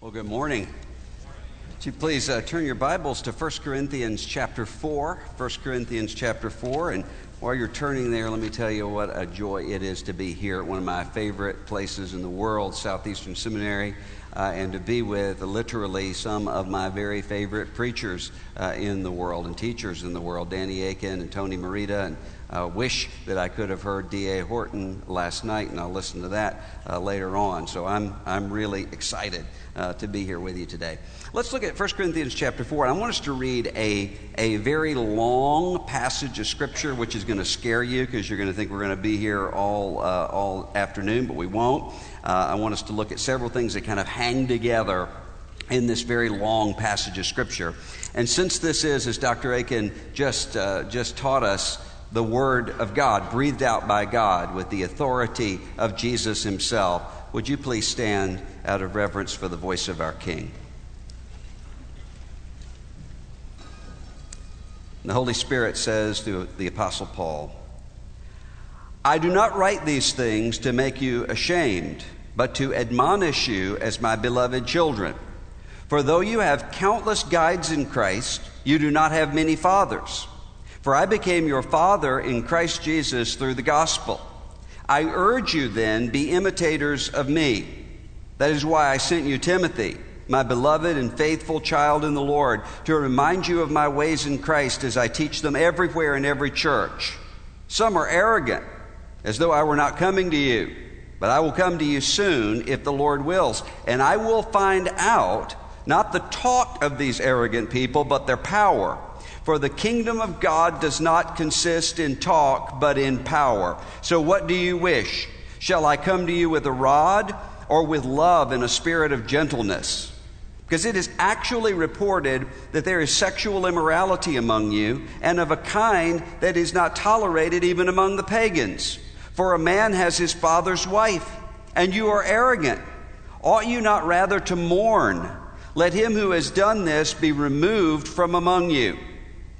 Well, good morning. Would you please uh, turn your Bibles to 1 Corinthians chapter 4? 1 Corinthians chapter 4. And while you're turning there, let me tell you what a joy it is to be here at one of my favorite places in the world, Southeastern Seminary, uh, and to be with literally some of my very favorite preachers uh, in the world and teachers in the world Danny Akin and Tony Merida and uh, wish that I could have heard D.A. Horton last night, and I'll listen to that uh, later on. So I'm, I'm really excited uh, to be here with you today. Let's look at 1 Corinthians chapter 4. and I want us to read a, a very long passage of Scripture, which is going to scare you because you're going to think we're going to be here all, uh, all afternoon, but we won't. Uh, I want us to look at several things that kind of hang together in this very long passage of Scripture. And since this is, as Dr. Akin just, uh, just taught us, the Word of God, breathed out by God with the authority of Jesus Himself, would you please stand out of reverence for the voice of our King? The Holy Spirit says to the Apostle Paul, I do not write these things to make you ashamed, but to admonish you as my beloved children. For though you have countless guides in Christ, you do not have many fathers. For I became your father in Christ Jesus through the gospel. I urge you then, be imitators of me. That is why I sent you Timothy, my beloved and faithful child in the Lord, to remind you of my ways in Christ as I teach them everywhere in every church. Some are arrogant, as though I were not coming to you. But I will come to you soon if the Lord wills, and I will find out not the talk of these arrogant people, but their power. For the kingdom of God does not consist in talk, but in power. So what do you wish? Shall I come to you with a rod or with love and a spirit of gentleness? Because it is actually reported that there is sexual immorality among you, and of a kind that is not tolerated even among the pagans. For a man has his father's wife, and you are arrogant. Ought you not rather to mourn? Let him who has done this be removed from among you.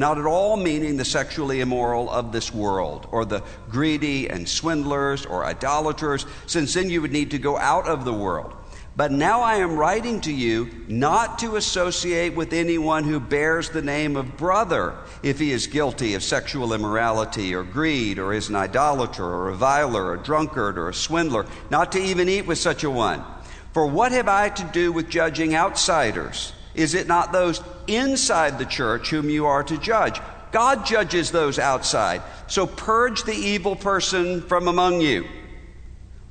not at all meaning the sexually immoral of this world, or the greedy and swindlers or idolaters, since then you would need to go out of the world. But now I am writing to you not to associate with anyone who bears the name of brother if he is guilty of sexual immorality or greed or is an idolater or a reviler or a drunkard or a swindler, not to even eat with such a one. For what have I to do with judging outsiders? Is it not those inside the church whom you are to judge? God judges those outside. So purge the evil person from among you.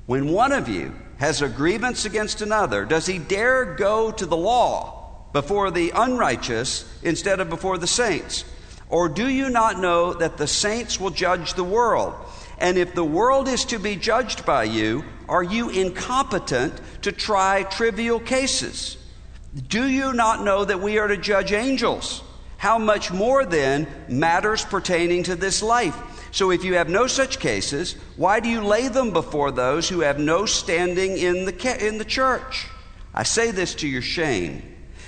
When one of you has a grievance against another, does he dare go to the law before the unrighteous instead of before the saints? Or do you not know that the saints will judge the world? And if the world is to be judged by you, are you incompetent to try trivial cases? Do you not know that we are to judge angels? How much more then matters pertaining to this life? So if you have no such cases, why do you lay them before those who have no standing in the, in the church? I say this to your shame.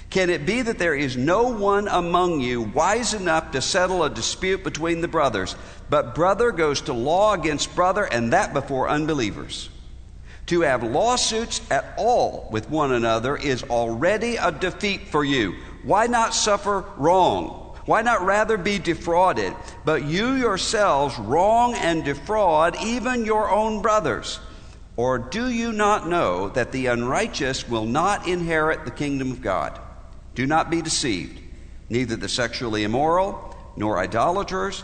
Can it be that there is no one among you wise enough to settle a dispute between the brothers, but brother goes to law against brother, and that before unbelievers? To have lawsuits at all with one another is already a defeat for you. Why not suffer wrong? Why not rather be defrauded? But you yourselves wrong and defraud even your own brothers. Or do you not know that the unrighteous will not inherit the kingdom of God? Do not be deceived. Neither the sexually immoral, nor idolaters,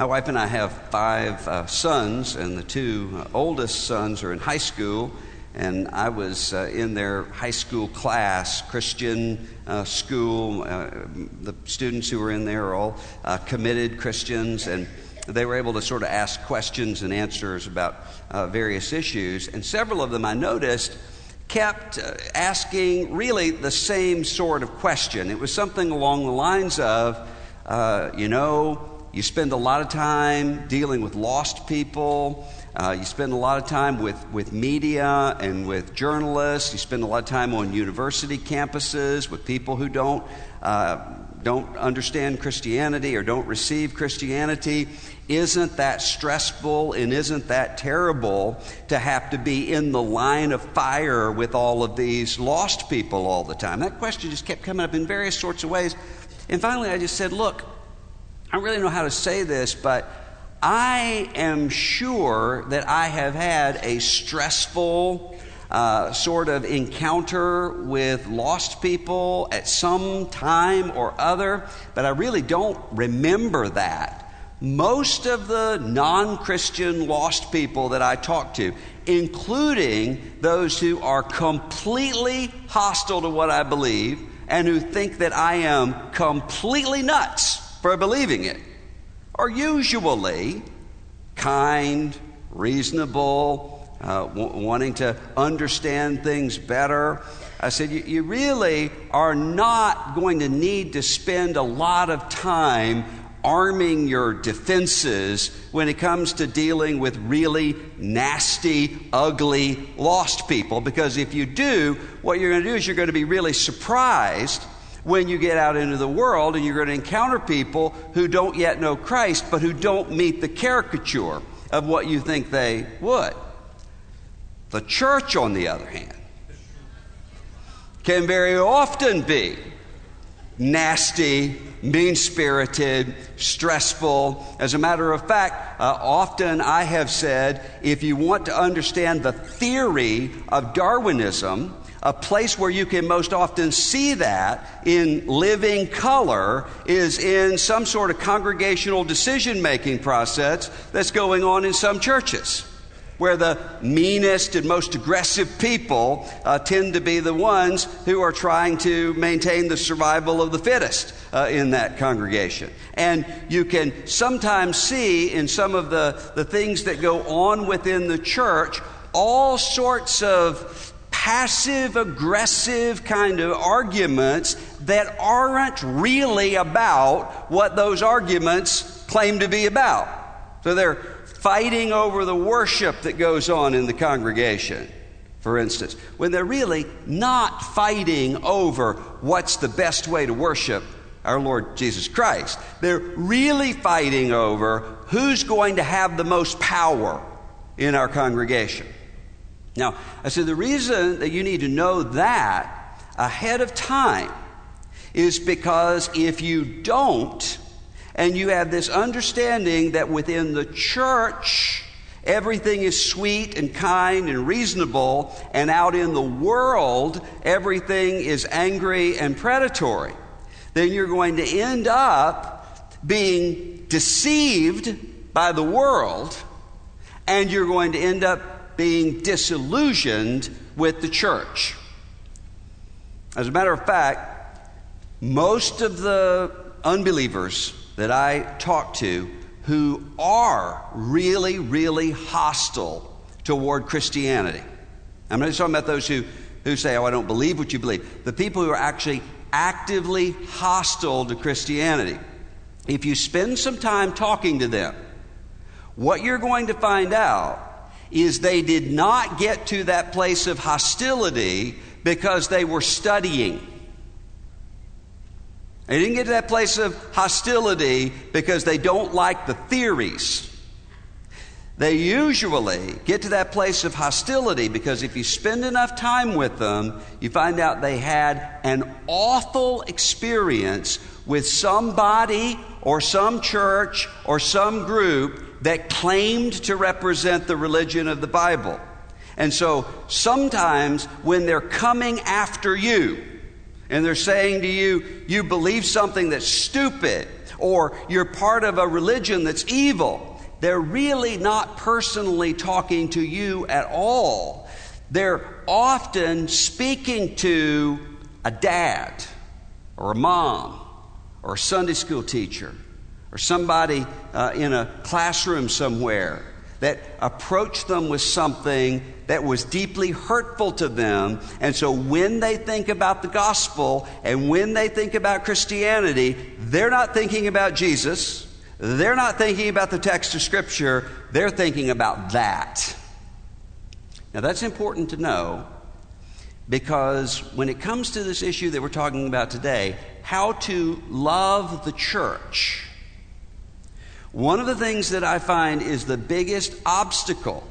My wife and I have five uh, sons, and the two uh, oldest sons are in high school. And I was uh, in their high school class, Christian uh, school. Uh, the students who were in there are all uh, committed Christians, and they were able to sort of ask questions and answers about various issues. And several of them I noticed kept asking really the same sort of question. It was something along the lines of, you know, you spend a lot of time dealing with lost people. Uh, you spend a lot of time with, with media and with journalists. You spend a lot of time on university campuses with people who don't, uh, don't understand Christianity or don't receive Christianity. Isn't that stressful and isn't that terrible to have to be in the line of fire with all of these lost people all the time? That question just kept coming up in various sorts of ways. And finally, I just said, look, I don't really know how to say this, but I am sure that I have had a stressful uh, sort of encounter with lost people at some time or other, but I really don't remember that. Most of the non Christian lost people that I talk to, including those who are completely hostile to what I believe and who think that I am completely nuts for believing it are usually kind, reasonable, uh, w- wanting to understand things better. I said, you, you really are not going to need to spend a lot of time arming your defenses when it comes to dealing with really nasty, ugly, lost people. Because if you do, what you're going to do is you're going to be really surprised when you get out into the world and you're going to encounter people who don't yet know Christ, but who don't meet the caricature of what you think they would. The church, on the other hand, can very often be nasty, mean spirited, stressful. As a matter of fact, uh, often I have said if you want to understand the theory of Darwinism, a place where you can most often see that in living color is in some sort of congregational decision making process that's going on in some churches, where the meanest and most aggressive people uh, tend to be the ones who are trying to maintain the survival of the fittest uh, in that congregation. And you can sometimes see in some of the, the things that go on within the church all sorts of passive aggressive kind of arguments that aren't really about what those arguments claim to be about. So they're fighting over the worship that goes on in the congregation, for instance, when they're really not fighting over what's the best way to worship our Lord Jesus Christ. They're really fighting over who's going to have the most power in our congregation. Now, I said the reason that you need to know that ahead of time is because if you don't, and you have this understanding that within the church, everything is sweet and kind and reasonable, and out in the world, everything is angry and predatory, then you're going to end up being deceived by the world, and you're going to end up being disillusioned with the church. As a matter of fact, most of the unbelievers that I talk to who are really, really hostile toward Christianity. I'm not just talking about those who, who say, Oh, I don't believe what you believe. The people who are actually actively hostile to Christianity. If you spend some time talking to them, what you're going to find out is they did not get to that place of hostility because they were studying. They didn't get to that place of hostility because they don't like the theories. They usually get to that place of hostility because if you spend enough time with them, you find out they had an awful experience with somebody or some church or some group that claimed to represent the religion of the Bible. And so sometimes when they're coming after you and they're saying to you, you believe something that's stupid or you're part of a religion that's evil, they're really not personally talking to you at all. They're often speaking to a dad or a mom or a Sunday school teacher or somebody uh, in a classroom somewhere that approached them with something that was deeply hurtful to them. And so when they think about the gospel and when they think about Christianity, they're not thinking about Jesus. They're not thinking about the text of Scripture, they're thinking about that. Now, that's important to know because when it comes to this issue that we're talking about today, how to love the church, one of the things that I find is the biggest obstacle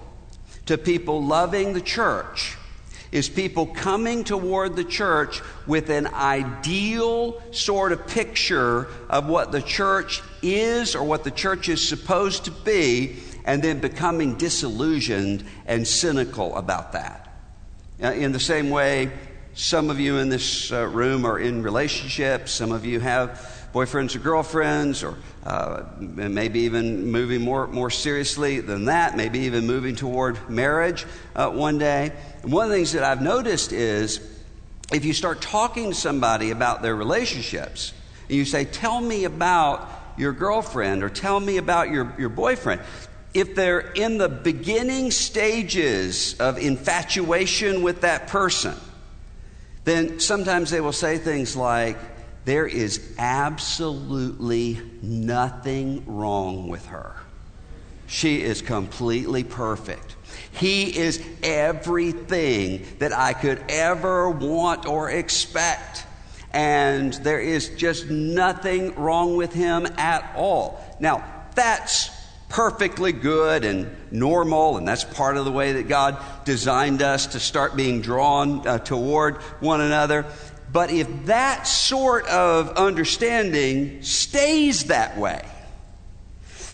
to people loving the church is people coming toward the church with an ideal sort of picture of what the church is or what the church is supposed to be, and then becoming disillusioned and cynical about that. In the same way, some of you in this uh, room are in relationships, some of you have boyfriends or girlfriends, or uh, maybe even moving more, more seriously than that, maybe even moving toward marriage uh, one day. And one of the things that I've noticed is if you start talking to somebody about their relationships, and you say, Tell me about your girlfriend, or tell me about your, your boyfriend, if they're in the beginning stages of infatuation with that person, then sometimes they will say things like, there is absolutely nothing wrong with her. She is completely perfect. He is everything that I could ever want or expect. And there is just nothing wrong with him at all. Now, that's perfectly good and normal, and that's part of the way that God designed us to start being drawn uh, toward one another. But if that sort of understanding stays that way,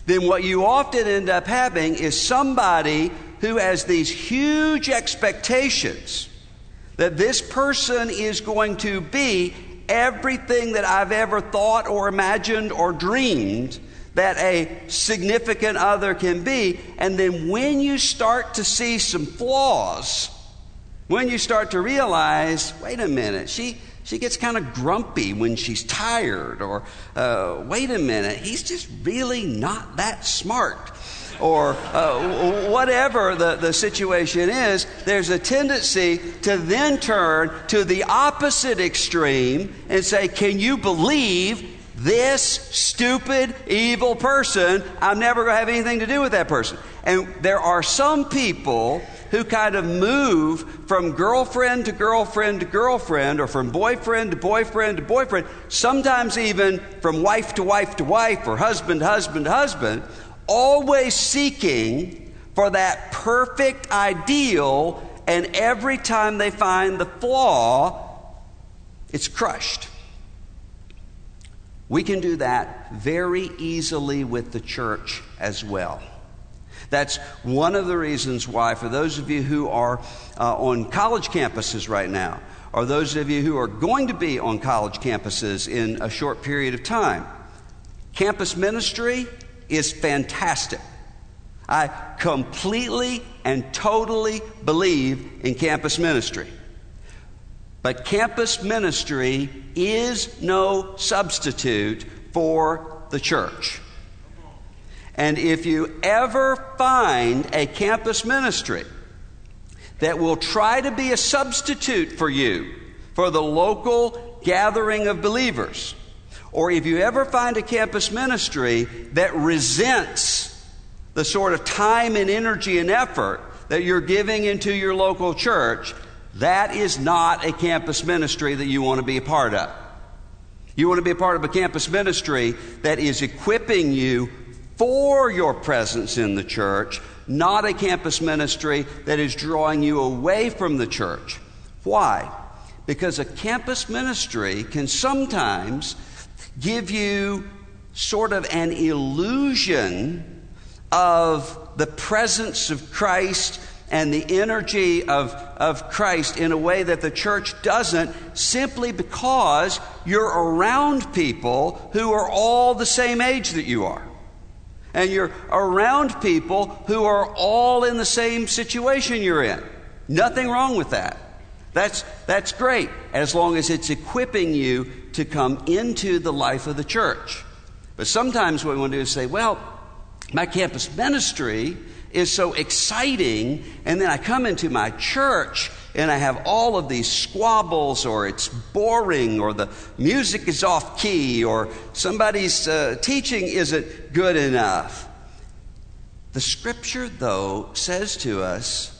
then what you often end up having is somebody who has these huge expectations that this person is going to be everything that I've ever thought or imagined or dreamed that a significant other can be. And then when you start to see some flaws, when you start to realize, wait a minute, she, she gets kind of grumpy when she's tired, or uh, wait a minute, he's just really not that smart. Or uh, whatever the, the situation is, there's a tendency to then turn to the opposite extreme and say, Can you believe this stupid, evil person? I'm never going to have anything to do with that person. And there are some people who kind of move from girlfriend to girlfriend to girlfriend, or from boyfriend to boyfriend to boyfriend, sometimes even from wife to wife to wife, or husband to husband to husband, always seeking for that perfect ideal, and every time they find the flaw, it's crushed. We can do that very easily with the church as well. That's one of the reasons why, for those of you who are uh, on college campuses right now, or those of you who are going to be on college campuses in a short period of time, campus ministry is fantastic. I completely and totally believe in campus ministry. But campus ministry is no substitute for the church. And if you ever find a campus ministry that will try to be a substitute for you for the local gathering of believers, or if you ever find a campus ministry that resents the sort of time and energy and effort that you're giving into your local church, that is not a campus ministry that you want to be a part of. You want to be a part of a campus ministry that is equipping you for your presence in the church, not a campus ministry that is drawing you away from the church. Why? Because a campus ministry can sometimes give you sort of an illusion of the presence of Christ and the energy of, of Christ in a way that the church doesn't simply because you're around people who are all the same age that you are. And you're around people who are all in the same situation you're in. Nothing wrong with that. That's, that's great as long as it's equipping you to come into the life of the church. But sometimes what we want to do is say, well, my campus ministry is so exciting. And then I come into my church and I have all of these squabbles, or it's boring, or the music is off key, or somebody's uh, teaching isn't good enough. The scripture, though, says to us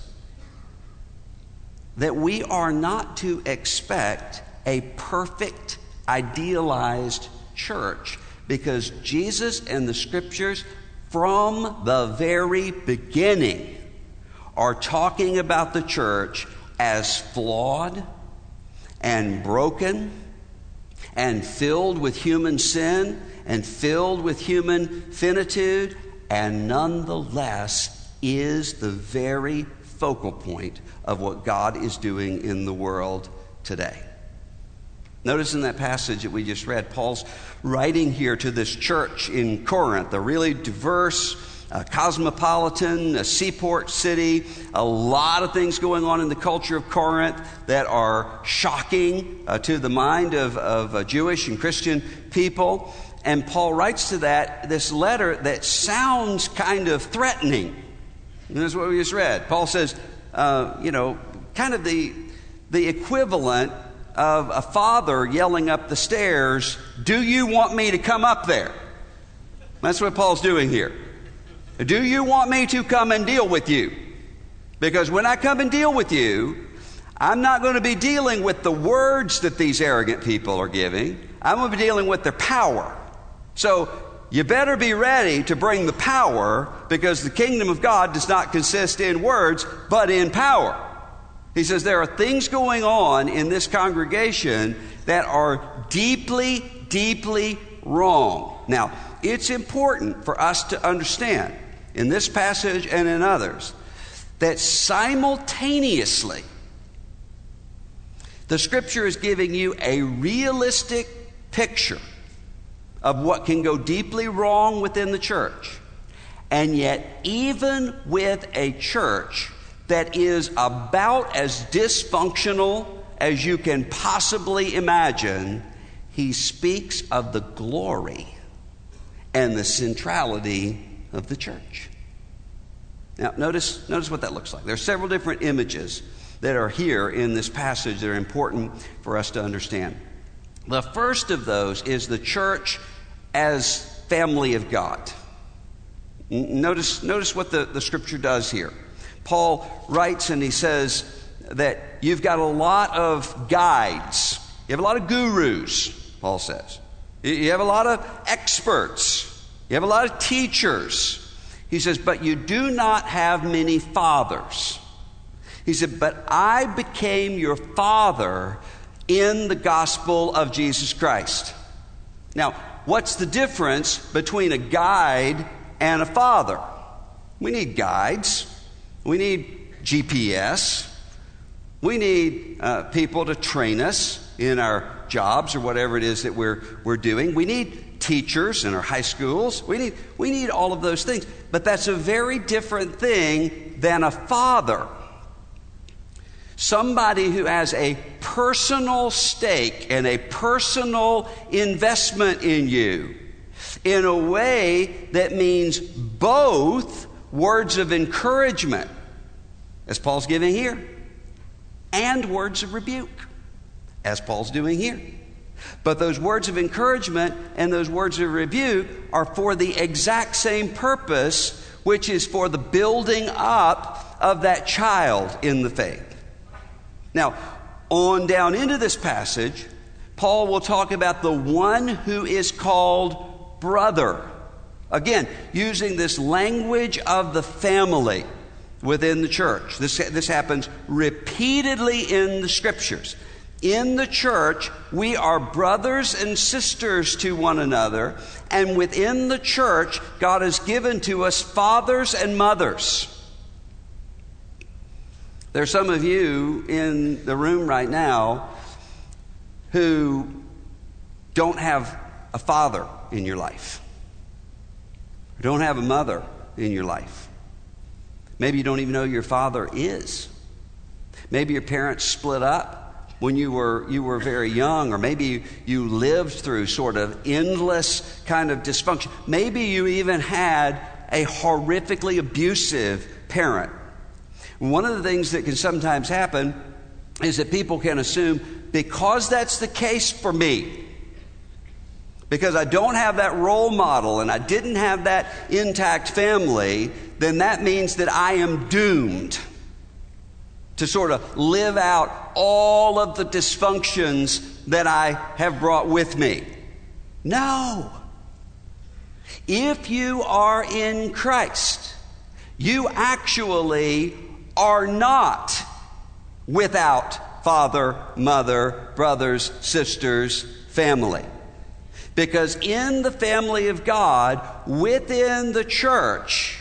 that we are not to expect a perfect, idealized church because Jesus and the scriptures from the very beginning are talking about the church as flawed and broken and filled with human sin and filled with human finitude, and nonetheless is the very focal point of what God is doing in the world today. Notice in that passage that we just read, Paul's writing here to this church in Corinth, a really diverse, uh, cosmopolitan, a seaport city, a lot of things going on in the culture of Corinth that are shocking uh, to the mind of, of uh, Jewish and Christian people. And Paul writes to that this letter that sounds kind of threatening. And that's what we just read. Paul says, uh, you know, kind of the, the equivalent of a father yelling up the stairs, Do you want me to come up there? That's what Paul's doing here. Do you want me to come and deal with you? Because when I come and deal with you, I'm not going to be dealing with the words that these arrogant people are giving. I'm going to be dealing with their power. So you better be ready to bring the power because the kingdom of God does not consist in words, but in power. He says there are things going on in this congregation that are deeply, deeply wrong. Now, it's important for us to understand in this passage and in others that simultaneously the scripture is giving you a realistic picture of what can go deeply wrong within the church. And yet, even with a church that is about as dysfunctional as you can possibly imagine, he speaks of the glory and the centrality of the church. Now, notice, notice what that looks like. There are several different images that are here in this passage that are important for us to understand. The first of those is the church as family of God. Notice, notice what the, the scripture does here. Paul writes and he says that you've got a lot of guides, you have a lot of gurus, Paul says. You have a lot of experts, you have a lot of teachers. He says, but you do not have many fathers. He said, but I became your father in the gospel of Jesus Christ. Now, what's the difference between a guide and a father? We need guides. We need GPS. We need uh, people to train us in our jobs or whatever it is that we're, we're doing. We need teachers in our high schools. We need, we need all of those things. But that's a very different thing than a father. Somebody who has a personal stake and a personal investment in you in a way that means both words of encouragement as Paul's giving here, and words of rebuke, as Paul's doing here. But those words of encouragement and those words of rebuke are for the exact same purpose, which is for the building up of that child in the faith. Now, on down into this passage, Paul will talk about the one who is called brother. Again, using this language of the family within the church. This, this happens repeatedly in the scriptures. In the church, we are brothers and sisters to one another, and within the church, God has given to us fathers and mothers. There are some of you in the room right now who don't have a father in your life, don't have a mother in your life. Maybe you don't even know your father is. Maybe your parents split up when you were, you were very young, or maybe you, lived through sort of endless kind of dysfunction. Maybe you even had a horrifically abusive parent. One of the things that can sometimes happen is that people can assume because that's the case for me, because I don't have that role model and I didn't have that intact family, then that means that I am doomed to sort of live out all of the dysfunctions that I have brought with me. No. If you are in Christ, you actually are not without father, mother, brothers, sisters, family. Because in the family of God, within the church,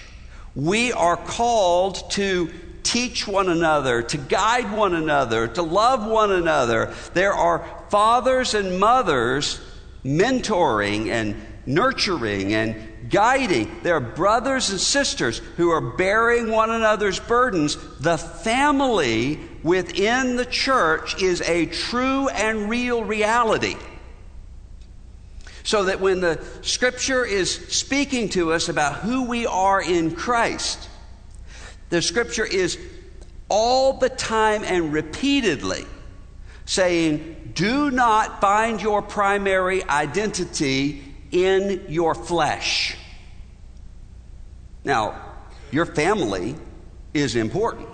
we are called to teach one another, to guide one another, to love one another. There are fathers and mothers mentoring and nurturing and guiding. There are brothers and sisters who are bearing one another's burdens. The family within the church is a true and real reality. So that when the scripture is speaking to us about who we are in Christ, the scripture is all the time and repeatedly saying, Do not find your primary identity in your flesh. Now, your family is important.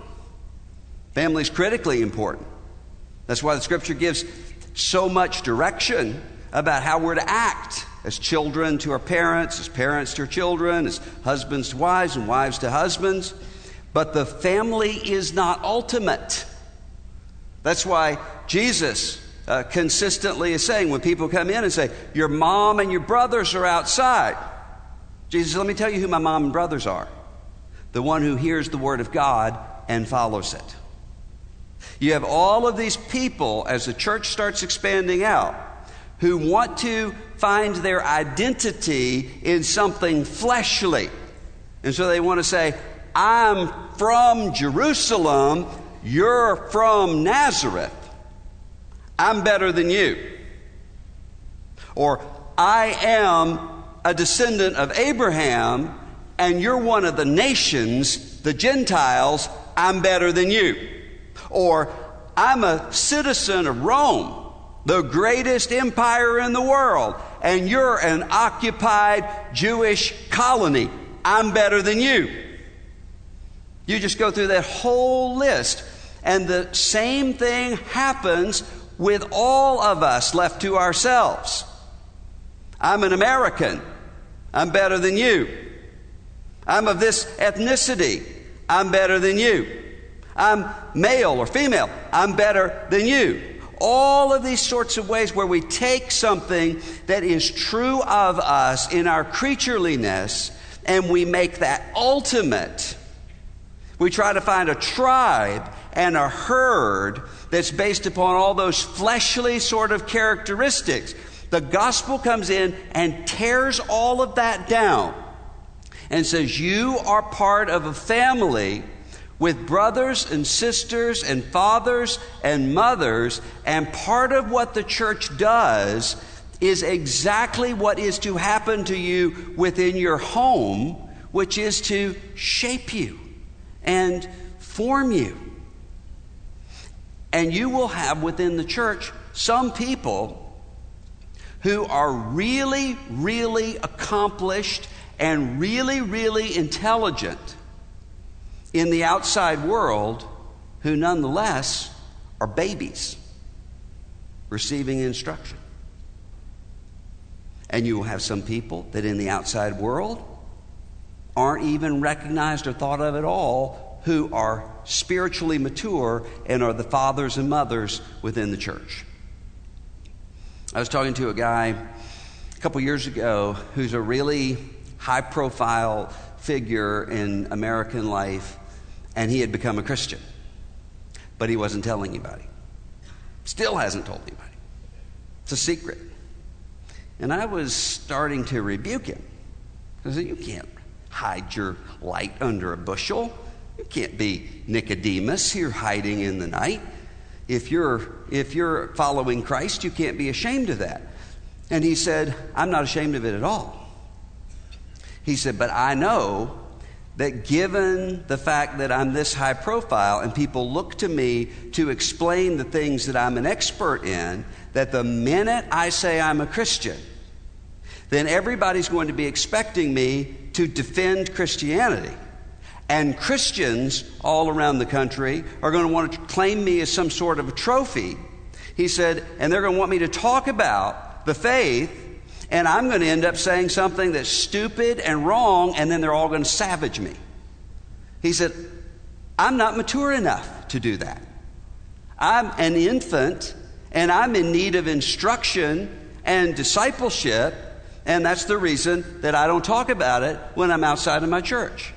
Family is critically important. That's why the scripture gives so much direction about how we're to act as children to our parents, as parents to our children, as husbands to wives, and wives to husbands. But the family is not ultimate. That's why Jesus uh, consistently is saying when people come in and say, Your mom and your brothers are outside. Jesus, let me tell you who my mom and brothers are the one who hears the word of God and follows it. You have all of these people as the church starts expanding out who want to find their identity in something fleshly. And so they want to say, I'm from Jerusalem, you're from Nazareth. I'm better than you. Or, I am a descendant of Abraham, and you're one of the nations, the Gentiles, I'm better than you. Or, I'm a citizen of Rome the greatest empire in the world, and you're an occupied Jewish colony. I'm better than you. You just go through that whole list, and the same thing happens with all of us left to ourselves. I'm an American. I'm better than you. I'm of this ethnicity. I'm better than you. I'm male or female. I'm better than you all of these sorts of ways where we take something that is true of us in our creatureliness and we make that ultimate. We try to find a tribe and a herd that's based upon all those fleshly sort of characteristics. The gospel comes in and tears all of that down and says, You are part of a family with brothers and sisters and fathers and mothers. And part of what the church does is exactly what is to happen to you within your home, which is to shape you and form you. And you will have within the church some people who are really, really accomplished and really, really intelligent in the outside world who nonetheless are babies. receiving instruction. And you will have some people that in the outside world aren't even recognized or thought of at all who are spiritually mature and are the fathers and mothers within the church. I was talking to a guy a couple years ago who's a really high profile figure in American life, and he had become a Christian, but he wasn't telling anybody. Still hasn't told anybody. It's a secret. And I was starting to rebuke him. I said, You can't hide your light under a bushel. You can't be Nicodemus here hiding in the night. If you're, if you're following Christ, you can't be ashamed of that. And he said, I'm not ashamed of it at all. He said, But I know that given the fact that I'm this high profile and people look to me to explain the things that I'm an expert in, that the minute I say I'm a Christian, then everybody's going to be expecting me to defend Christianity. And Christians all around the country are going to want to claim me as some sort of a trophy. He said, and they're going to want me to talk about the faith and I'm going to end up saying something that's stupid and wrong, and then they're all going to savage me. He said, I'm not mature enough to do that. I'm an infant, and I'm in need of instruction and discipleship, and that's the reason that I don't talk about it when I'm outside of my church.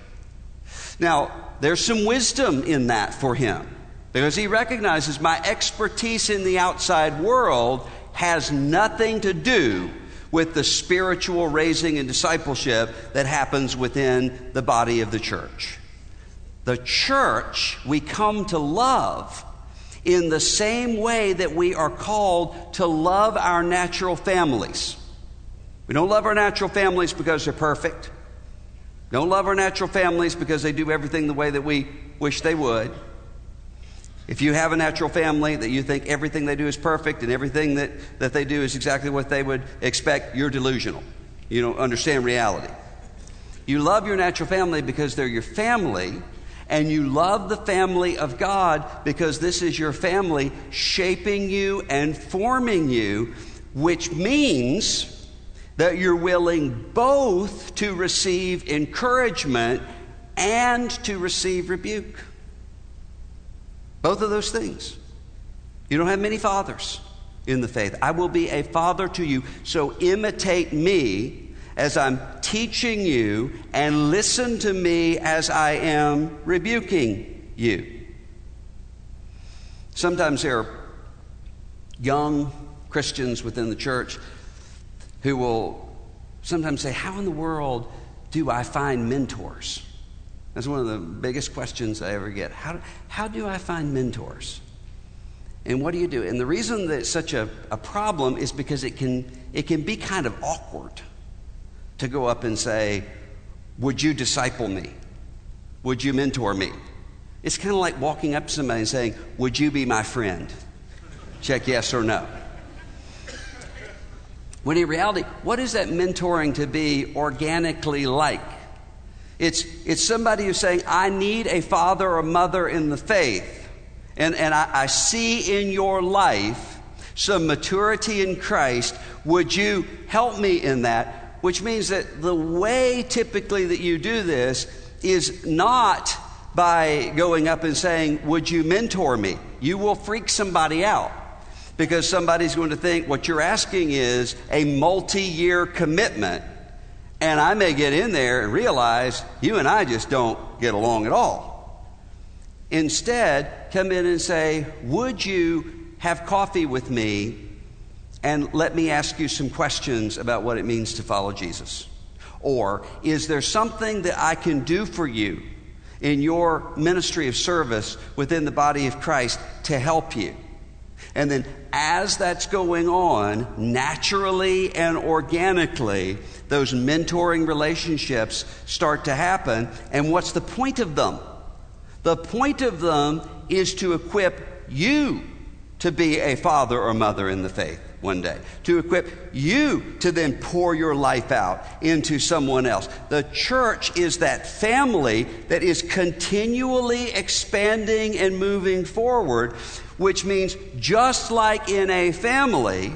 Now, there's some wisdom in that for him because he recognizes my expertise in the outside world has nothing to do with the spiritual raising and discipleship that happens within the body of the church. The church we come to love in the same way that we are called to love our natural families. We don't love our natural families because they're perfect. Don't love our natural families because they do everything the way that we wish they would. If you have a natural family that you think everything they do is perfect and everything that, that they do is exactly what they would expect, you're delusional. You don't understand reality. You love your natural family because they're your family, and you love the family of God because this is your family shaping you and forming you, which means that you're willing both to receive encouragement and to receive rebuke. Both of those things. You don't have many fathers in the faith. I will be a father to you, so imitate me as I'm teaching you and listen to me as I am rebuking you. Sometimes there are young Christians within the church who will sometimes say, How in the world do I find mentors? That's one of the biggest questions I ever get. How, how do I find mentors? And what do you do? And the reason that it's such a, a problem is because it can, it can be kind of awkward to go up and say, Would you disciple me? Would you mentor me? It's kind of like walking up to somebody and saying, Would you be my friend? Check yes or no. When in reality, what is that mentoring to be organically like? It's, it's somebody who's saying, I need a father or mother in the faith. And, and I, I see in your life some maturity in Christ. Would you help me in that? Which means that the way typically that you do this is not by going up and saying, Would you mentor me? You will freak somebody out because somebody's going to think what you're asking is a multi year commitment and I may get in there and realize you and I just don't get along at all. Instead, come in and say, Would you have coffee with me and let me ask you some questions about what it means to follow Jesus? Or is there something that I can do for you in your ministry of service within the body of Christ to help you? And then, as that's going on, naturally and organically, those mentoring relationships start to happen. And what's the point of them? The point of them is to equip you to be a father or mother in the faith. one day, to equip you to then pour your life out into someone else. The church is that family that is continually expanding and moving forward, which means just like in a family,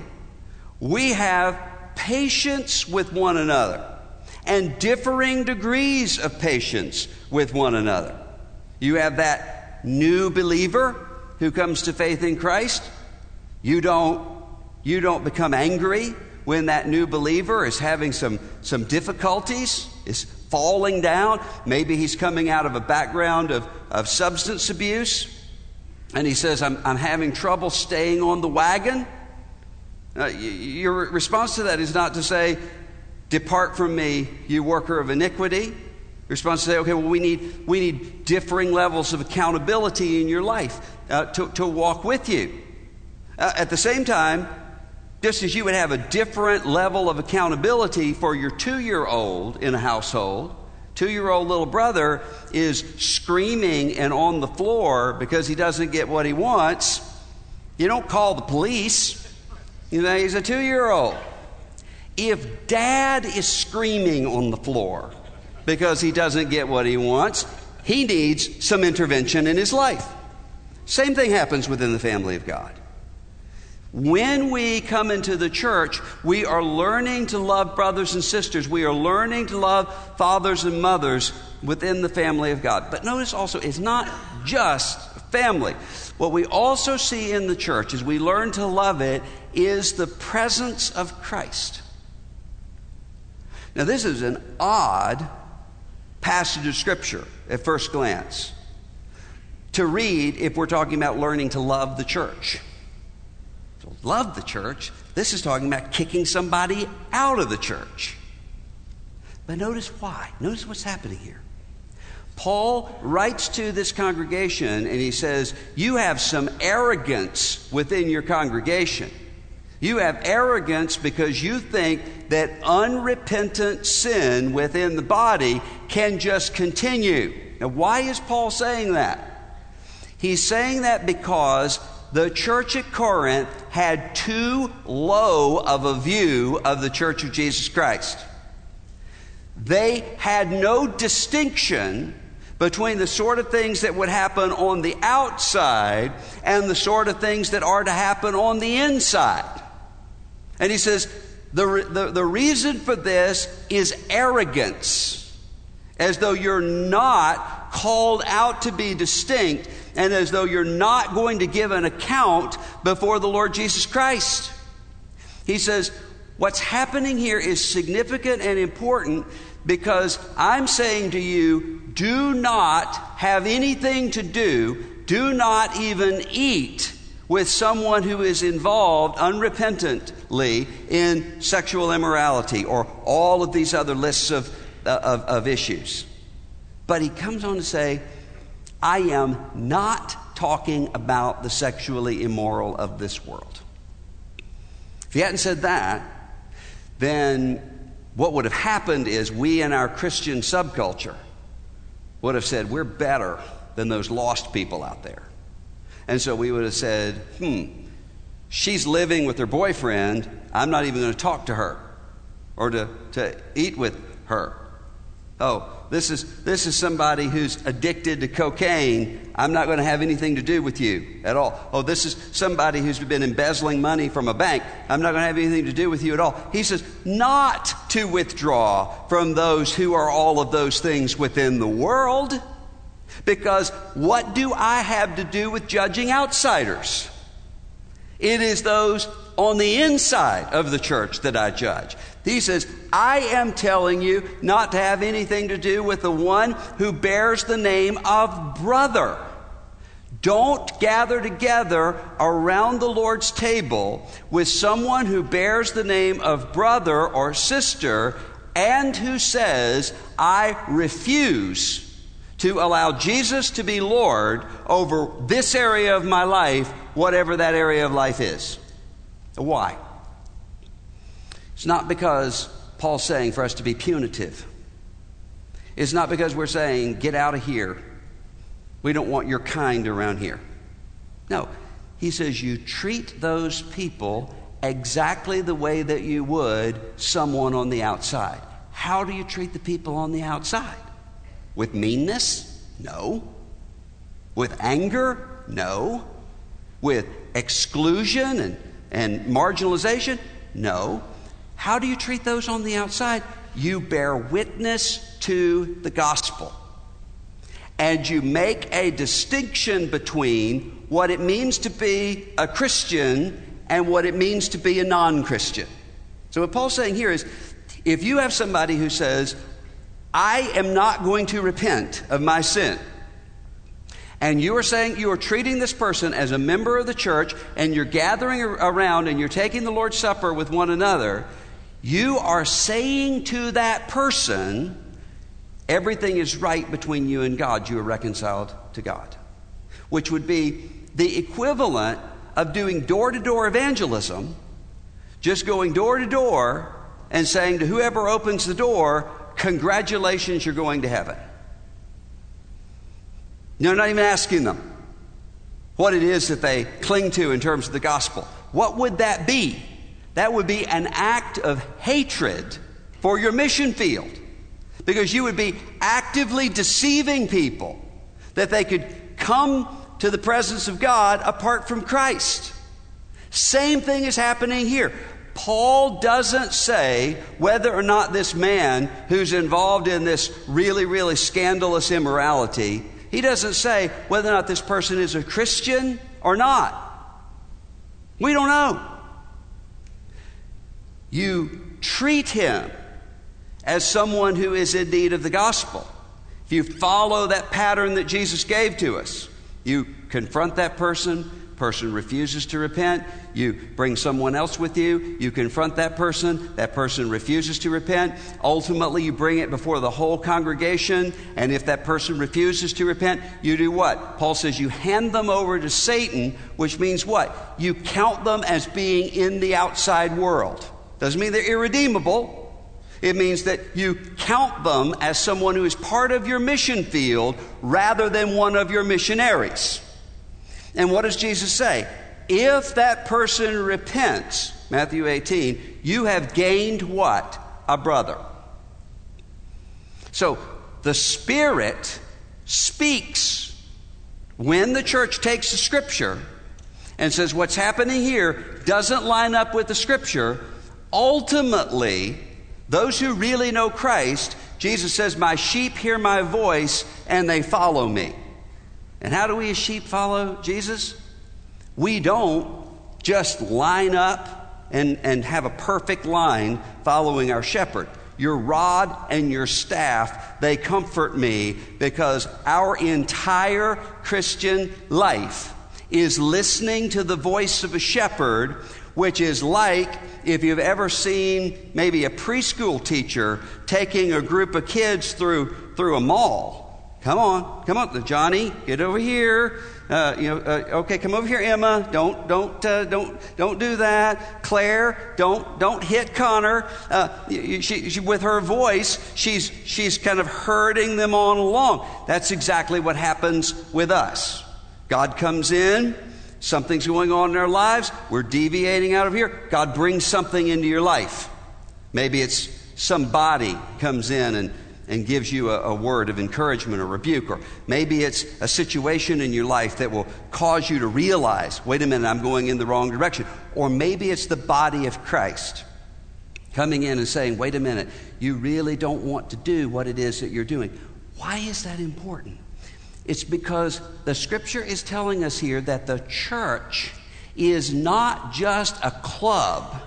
we have patience with one another and differing degrees of patience with one another. You have that new believer who comes to faith in Christ. You don't you don't become angry when that new believer is having some, some difficulties, is falling down. Maybe he's coming out of a background of, of substance abuse, and he says, I'm, I'm having trouble staying on the wagon. Uh, your response to that is not to say, Depart from me, you worker of iniquity. Your response to say, okay, well, we need, we need differing levels of accountability in your life uh, to, to walk with you. Uh, at the same time, just as you would have a different level of accountability for your two year old in a household, two year old little brother is screaming and on the floor because he doesn't get what he wants. You don't call the police. You know, he's a two year old. If dad is screaming on the floor because he doesn't get what he wants, he needs some intervention in his life. Same thing happens within the family of God. When we come into the church, we are learning to love brothers and sisters. We are learning to love fathers and mothers within the family of God. But notice also, it's not just family. What we also see in the church is we learn to love it is the presence of Christ. Now, this is an odd passage of Scripture at first glance to read if we're talking about learning to love the church love the church. This is talking about kicking somebody out of the church. But notice why. Notice what's happening here. Paul writes to this congregation and he says, You have some arrogance within your congregation. You have arrogance because you think that unrepentant sin within the body can just continue. Now, why is Paul saying that? He's saying that because the church at Corinth had too low of a view of the church of Jesus Christ. They had no distinction between the sort of things that would happen on the outside and the sort of things that are to happen on the inside. And he says, the, the, the reason for this is arrogance, as though you're not called out to be distinct and as though you're not going to give an account before the Lord Jesus Christ. He says, What's happening here is significant and important because I'm saying to you, do not have anything to do, do not even eat with someone who is involved unrepentantly in sexual immorality or all of these other lists of, uh, of, of issues. But he comes on to say, I am not talking about the sexually immoral of this world. If he hadn't said that, then what would have happened is we in our Christian subculture would have said, We're better than those lost people out there. And so we would have said, Hmm, she's living with her boyfriend. I'm not even going to talk to her or to, to eat with her. Oh, this is, this is somebody who's addicted to cocaine. I'm not going to have anything to do with you at all. Oh, this is somebody who's been embezzling money from a bank. I'm not going to have anything to do with you at all. He says, not to withdraw from those who are all of those things within the world. Because what do I have to do with judging outsiders? It is those on the inside of the church that I judge. He says, I am telling you not to have anything to do with the one who bears the name of brother. Don't gather together around the Lord's table with someone who bears the name of brother or sister and who says, I refuse to allow Jesus to be Lord over this area of my life, whatever that area of life is. Why? It's not because Paul's saying for us to be punitive. It's not because we're saying, get out of here. We don't want your kind around here. No, he says you treat those people exactly the way that you would someone on the outside. How do you treat the people on the outside? With meanness? No. With anger? No. With exclusion and, and marginalization? No. How do you treat those on the outside? You bear witness to the gospel. And you make a distinction between what it means to be a Christian and what it means to be a non Christian. So, what Paul's saying here is if you have somebody who says, I am not going to repent of my sin, and you are saying you are treating this person as a member of the church, and you're gathering around and you're taking the Lord's Supper with one another, you are saying to that person, everything is right between you and God. You are reconciled to God. Which would be the equivalent of doing door to door evangelism, just going door to door and saying to whoever opens the door, Congratulations, you're going to heaven. You're not even asking them what it is that they cling to in terms of the gospel. What would that be? That would be an act of hatred for your mission field because you would be actively deceiving people that they could come to the presence of God apart from Christ. Same thing is happening here. Paul doesn't say whether or not this man who's involved in this really, really scandalous immorality, he doesn't say whether or not this person is a Christian or not. We don't know. You treat him as someone who is in need of the gospel. If you follow that pattern that Jesus gave to us, you confront that person, person refuses to repent, you bring someone else with you, you confront that person, that person refuses to repent. Ultimately, you bring it before the whole congregation, and if that person refuses to repent, you do what? Paul says you hand them over to Satan, which means what? You count them as being in the outside world. Doesn't mean they're irredeemable. It means that you count them as someone who is part of your mission field rather than one of your missionaries. And what does Jesus say? If that person repents, Matthew 18, you have gained what? A brother. So the Spirit speaks when the church takes the Scripture and says what's happening here doesn't line up with the Scripture. Ultimately, those who really know Christ, Jesus says, My sheep hear my voice and they follow me. And how do we as sheep follow Jesus? We don't just line up and, and have a perfect line following our shepherd. Your rod and your staff, they comfort me because our entire Christian life is listening to the voice of a shepherd, which is like if you've ever seen maybe a preschool teacher taking a group of kids through, through a mall Come on, come on, Johnny, get over here. Uh, you know, uh, okay, come over here, Emma. Don't, don't, uh, don't, don't do that. Claire, don't, don't hit Connor. Uh, she, she, with her voice, she's, she's kind of herding them on along. That's exactly what happens with us. God comes in, something's going on in our lives. We're deviating out of here. God brings something into your life. Maybe it's somebody comes in and and gives you a, a, word of encouragement or rebuke. Or maybe it's a situation in your life that will cause you to realize, wait a minute, I'm going in the wrong direction. Or maybe it's the body of Christ coming in and saying, wait a minute, you really don't want to do what it is that you're doing. Why is that important? It's because the scripture is telling us here that the church is not just a club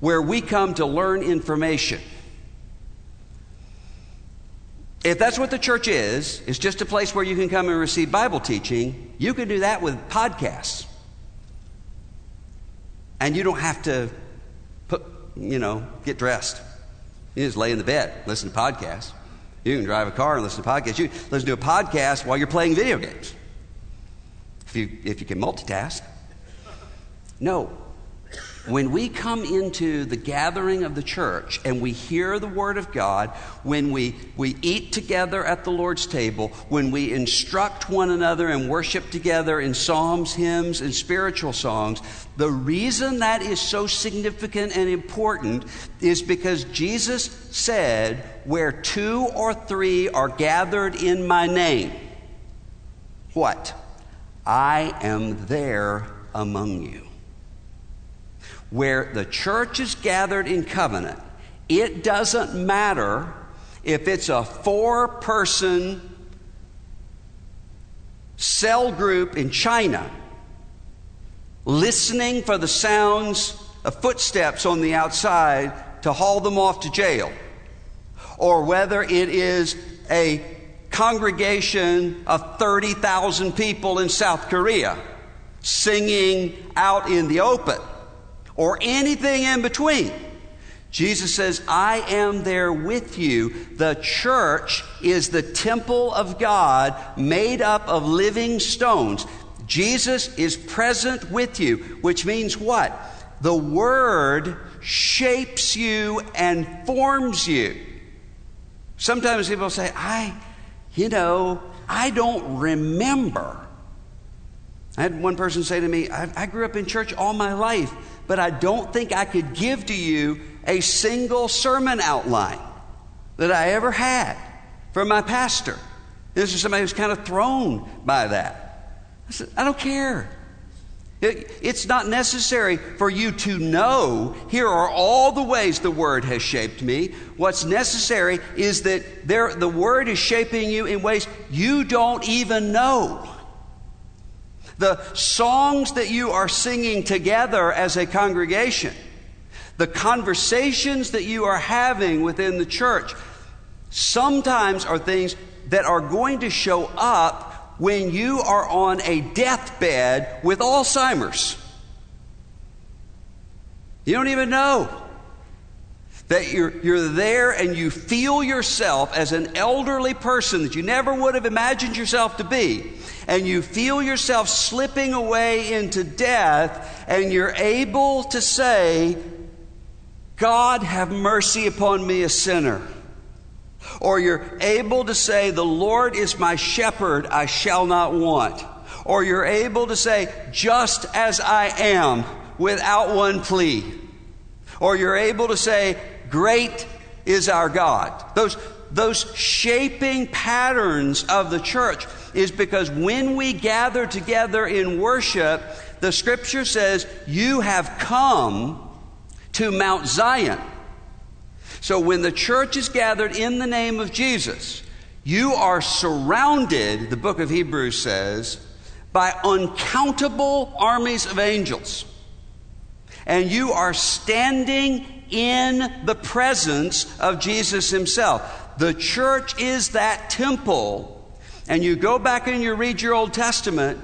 where we come to learn information. If that's what the church is, it's just a place where you can come and receive Bible teaching, you can do that with podcasts. And you don't have to put, you know, get dressed. You just lay in the bed, listen to podcasts. You can drive a car and listen to podcasts. You listen to a podcast while you're playing video games. If you, if you can multitask. No. When we come into the gathering of the church and we hear the word of God, when we, we eat together at the Lord's table, when we instruct one another and worship together in psalms, hymns, and spiritual songs, the reason that is so significant and important is because Jesus said, Where two or three are gathered in my name, what? I am there among you where the church is gathered in covenant, it doesn't matter if it's a four person cell group in China listening for the sounds of footsteps on the outside to haul them off to jail, or whether it is a congregation of 30,000 people in South Korea singing out in the open or anything in between. Jesus says, I am there with you. The church is the temple of God made up of living stones. Jesus is present with you, which means what? The Word shapes you and forms you. Sometimes people say, I, you know, I don't remember. I had one person say to me, I, I grew up in church all my life but I don't think I could give to you a single sermon outline that I ever had from my pastor. This is somebody who's kind of thrown by that. I said, I don't care. It, it's not necessary for you to know, here are all the ways the Word has shaped me. What's necessary is that there, the Word is shaping you in ways you don't even know. The songs that you are singing together as a congregation, the conversations that you are having within the church, sometimes are things that are going to show up when you are on a deathbed with Alzheimer's. You don't even know that you're, you're there and you feel yourself as an elderly person that you never would have imagined yourself to be and you feel yourself slipping away into death, and you're able to say, God, have mercy upon me, a sinner. Or you're able to say, The Lord is my shepherd, I shall not want. Or you're able to say, Just as I am, without one plea. Or you're able to say, Great is our God. Those, those shaping patterns of the church is because when we gather together in worship, the scripture says, You have come to Mount Zion. So when the church is gathered in the name of Jesus, you are surrounded, the book of Hebrews says, by uncountable armies of angels. And you are standing in the presence of Jesus Himself. The church is that temple and you go back and you read your Old Testament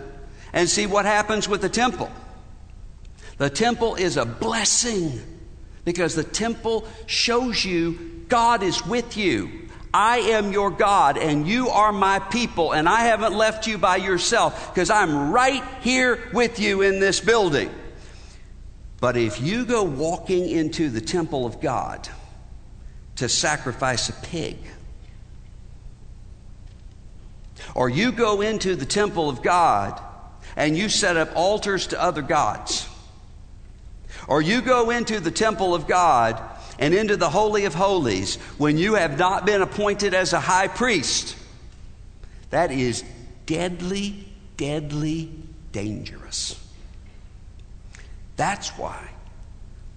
and see what happens with the temple. The temple is a blessing because the temple shows you God is with you. I am your God and you are my people, and I haven't left you by yourself because I'm right here with you in this building. But if you go walking into the temple of God to sacrifice a pig, or you go into the temple of God and you set up altars to other gods. Or you go into the temple of God and into the Holy of Holies when you have not been appointed as a high priest. That is deadly, deadly dangerous. That's why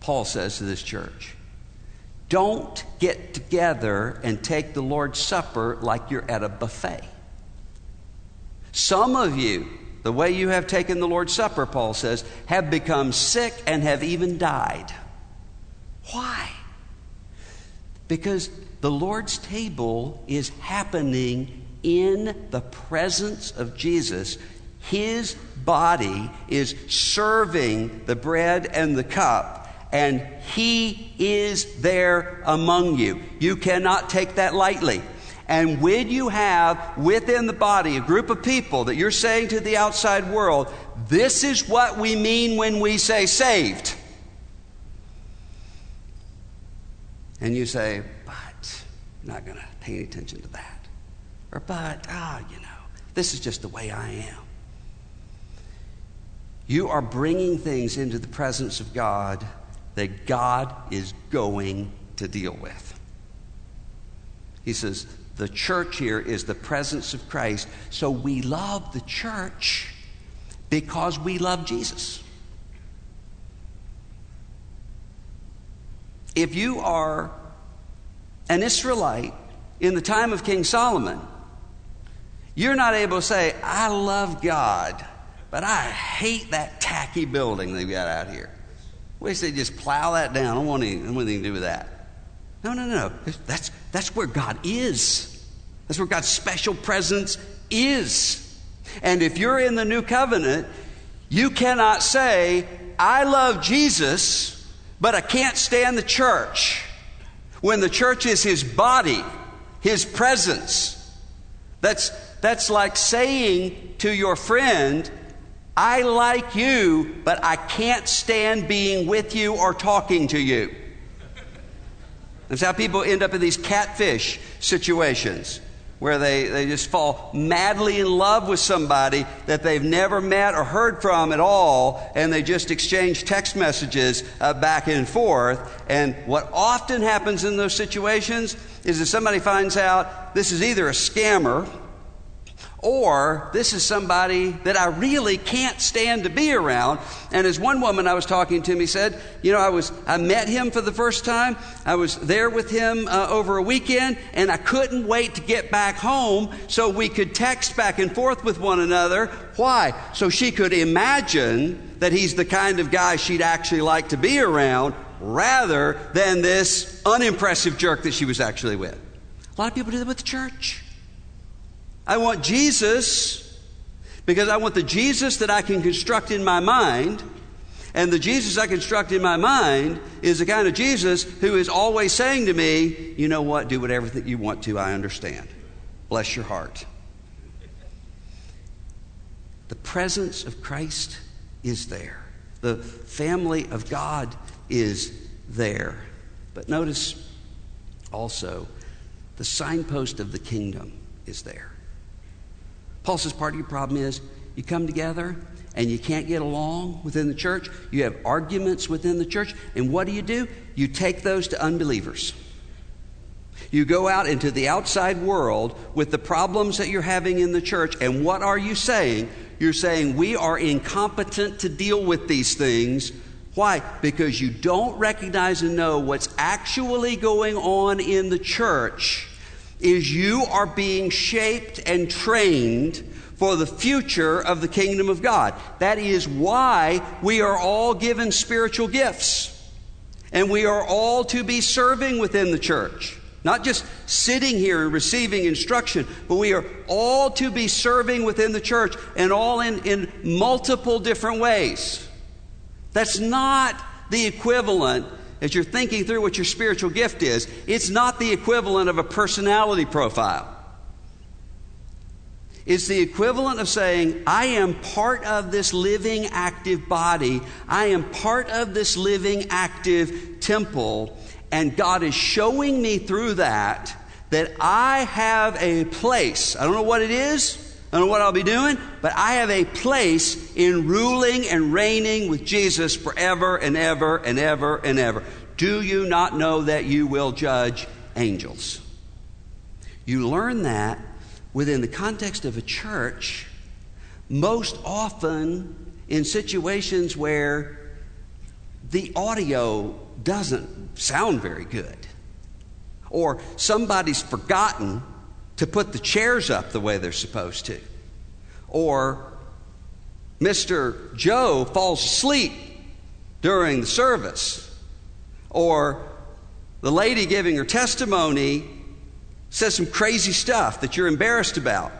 Paul says to this church don't get together and take the Lord's Supper like you're at a buffet. Some of you, the way you have taken the Lord's Supper, Paul says, have become sick and have even died. Why? Because the Lord's table is happening in the presence of Jesus. His body is serving the bread and the cup, and He is there among you. You cannot take that lightly. And when you have within the body a group of people that you're saying to the outside world, this is what we mean when we say saved. And you say, but I'm not going to pay any attention to that. Or, but, ah, you know, this is just the way I am. You are bringing things into the presence of God that God is going to deal with. He says, the church here is the presence of Christ. So we love the church because we love Jesus. If you are an Israelite in the time of King Solomon, you're not able to say, I love God, but I hate that tacky building they've got out here. Wish they just plow that down. I don't want anything, anything to do with that. No, no, no. That's, that's where God is. That's where God's special presence is. And if you're in the new covenant, you cannot say, I love Jesus, but I can't stand the church. When the church is his body, his presence. That's, that's like saying to your friend, I like you, but I can't stand being with you or talking to you. That's how people end up in these catfish situations where they, they just fall madly in love with somebody that they've never met or heard from at all, and they just exchange text messages uh, back and forth. And what often happens in those situations is that somebody finds out this is either a scammer or this is somebody that I really can't stand to be around. And as one woman I was talking to me said, you know, I was I met him for the first time. I was there with him uh, over a weekend, and I couldn't wait to get back home so we could text back and forth with one another. Why? So she could imagine that he's the kind of guy she'd actually like to be around, rather than this unimpressive jerk that she was actually with. A lot of people do that with the church. I want Jesus because I want the Jesus that I can construct in my mind. And the Jesus I construct in my mind is the kind of Jesus who is always saying to me, you know what, do whatever that you want to, I understand. Bless your heart. The presence of Christ is there. The family of God is there. But notice also, the signpost of the kingdom is there. Paul says part of your problem is you come together and you can't get along within the church. You have arguments within the church. And what do you do? You take those to unbelievers. You go out into the outside world with the problems that you're having in the church. And what are you saying? You're saying we are incompetent to deal with these things. Why? Because you don't recognize and know what's actually going on in the church is you are being shaped and trained for the future of the kingdom of God. That is why we are all given spiritual gifts. And we are all to be serving within the church. Not just sitting here and receiving instruction, but we are all to be serving within the church and all in, in multiple different ways. That's not the equivalent as you're thinking through what your spiritual gift is, it's not the equivalent of a personality profile. It's the equivalent of saying, I am part of this living, active body. I am part of this living, active temple. And God is showing me through that that I have a place. I don't know what it is. Know what I'll be doing, but I have a place in ruling and reigning with Jesus forever and ever and ever and ever. Do you not know that you will judge angels? You learn that within the context of a church, most often in situations where the audio doesn't sound very good, or somebody's forgotten to put the chairs up the way they're supposed to. Or Mr. Joe falls asleep during the service. Or the lady giving her testimony says some crazy stuff that you're embarrassed about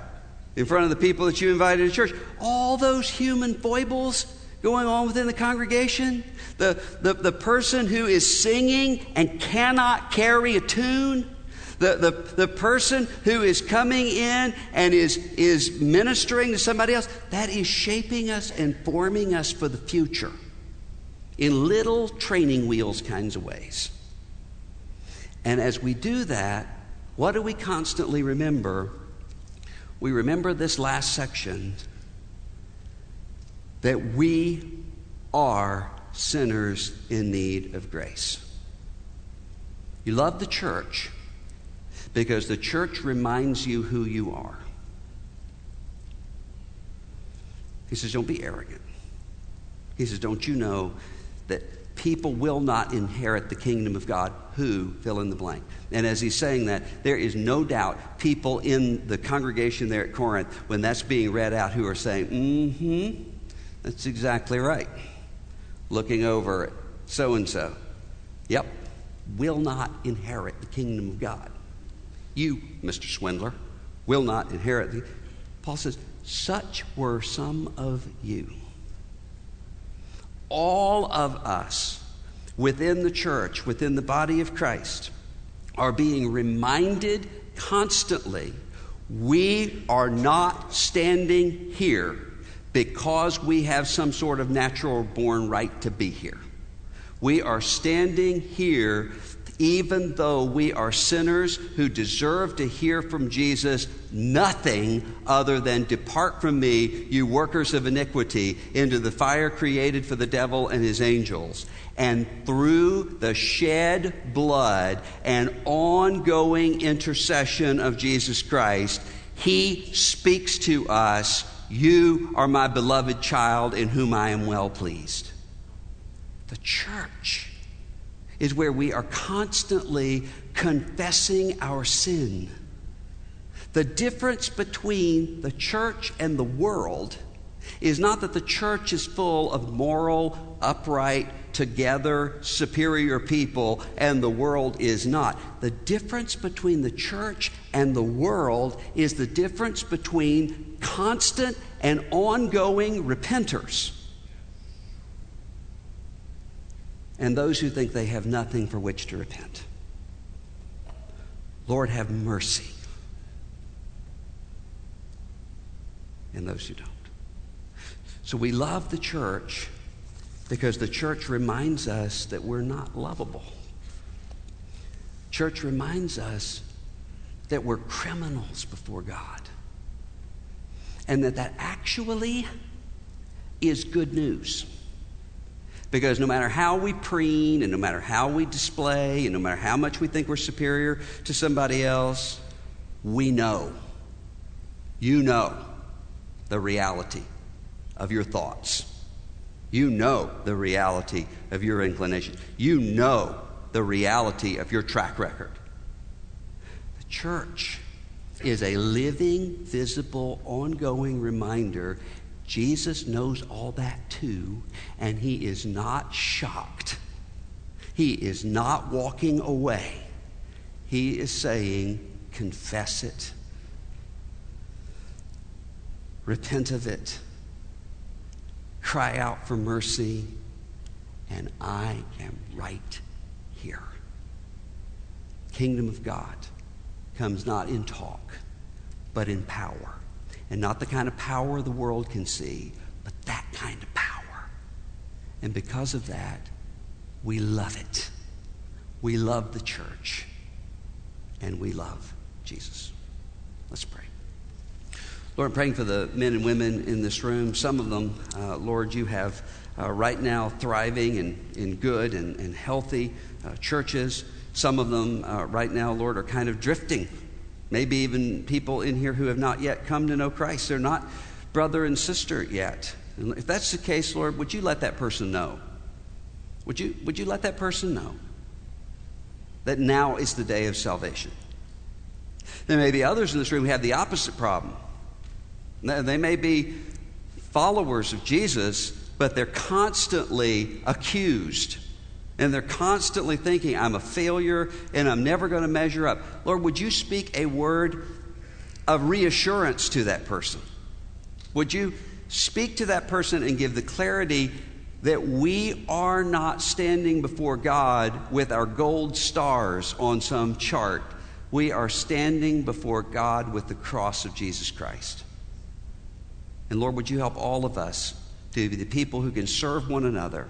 in front of the people that you invited to church. All those human foibles going on within the congregation. The, the, the person who is singing and cannot carry a tune the, the, the person who is coming in and is, is ministering to somebody else, that is shaping us and forming us for the future in little training wheels kinds of ways. And as we do that, what do we constantly remember? We remember this last section that we are sinners in need of grace. You love the church because the church reminds you who you are. He says, Don't be arrogant. He says, Don't you know that people will not inherit the kingdom of God who fill in the blank? And as he's saying that, there is no doubt people in the congregation there at Corinth, when that's being read out, who are saying, Mm hmm, that's exactly right. Looking over at so and so. Yep, will not inherit the kingdom of God. You, Mr. Swindler, will not inherit the. Paul says, such were some of you. All of us within the church, within the body of Christ, are being reminded constantly we are not standing here because we have some sort of natural born right to be here. We are standing here even though we are sinners who deserve to hear from Jesus nothing other than depart from me, you workers of iniquity, into the fire created for the devil and his angels. And through the shed blood and ongoing intercession of Jesus Christ, he speaks to us, You are my beloved child in whom I am well pleased. The church is where we are constantly confessing our sin. The difference between the church and the world is not that the church is full of moral, upright, together, superior people, and the world is not. The difference between the church and the world is the difference between constant and ongoing repenters and those who think they have nothing for which to repent. Lord, have mercy. And those who don't. So we love the church because the church reminds us that we're not lovable. Church reminds us that we're criminals before God. And that that actually is good news. Because no matter how we preen and no matter how we display and no matter how much we think we're superior to somebody else, we know, you know the reality of your thoughts. You know the reality of your inclination. You know the reality of your track record. The church is a living, visible, ongoing reminder Jesus knows all that too, and he is not shocked. He is not walking away. He is saying, confess it, repent of it, cry out for mercy, and I am right here. Kingdom of God comes not in talk, but in power. And not the kind of power the world can see, but that kind of power. And because of that, we love it. We love the church. And we love Jesus. Let's pray. Lord, I'm praying for the men and women in this room. Some of them, uh, Lord, you have uh, right now thriving and in good and, and healthy uh, churches. Some of them uh, right now, Lord, are kind of drifting Maybe even people in here who have not yet come to know Christ. They're not brother and sister yet. And if that's the case, Lord, would you let that person know? Would you, would you let that person know that now is the day of salvation? There may be others in this room who have the opposite problem. They may be followers of Jesus, but they're constantly accused and they're constantly thinking, I'm a failure and I'm never going to measure up. Lord, would you speak a word of reassurance to that person? Would you speak to that person and give the clarity that we are not standing before God with our gold stars on some chart? We are standing before God with the cross of Jesus Christ. And Lord, would you help all of us to be the people who can serve one another?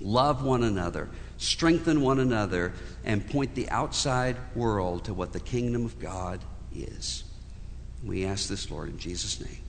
Love one another, strengthen one another, and point the outside world to what the kingdom of God is. We ask this, Lord, in Jesus' name.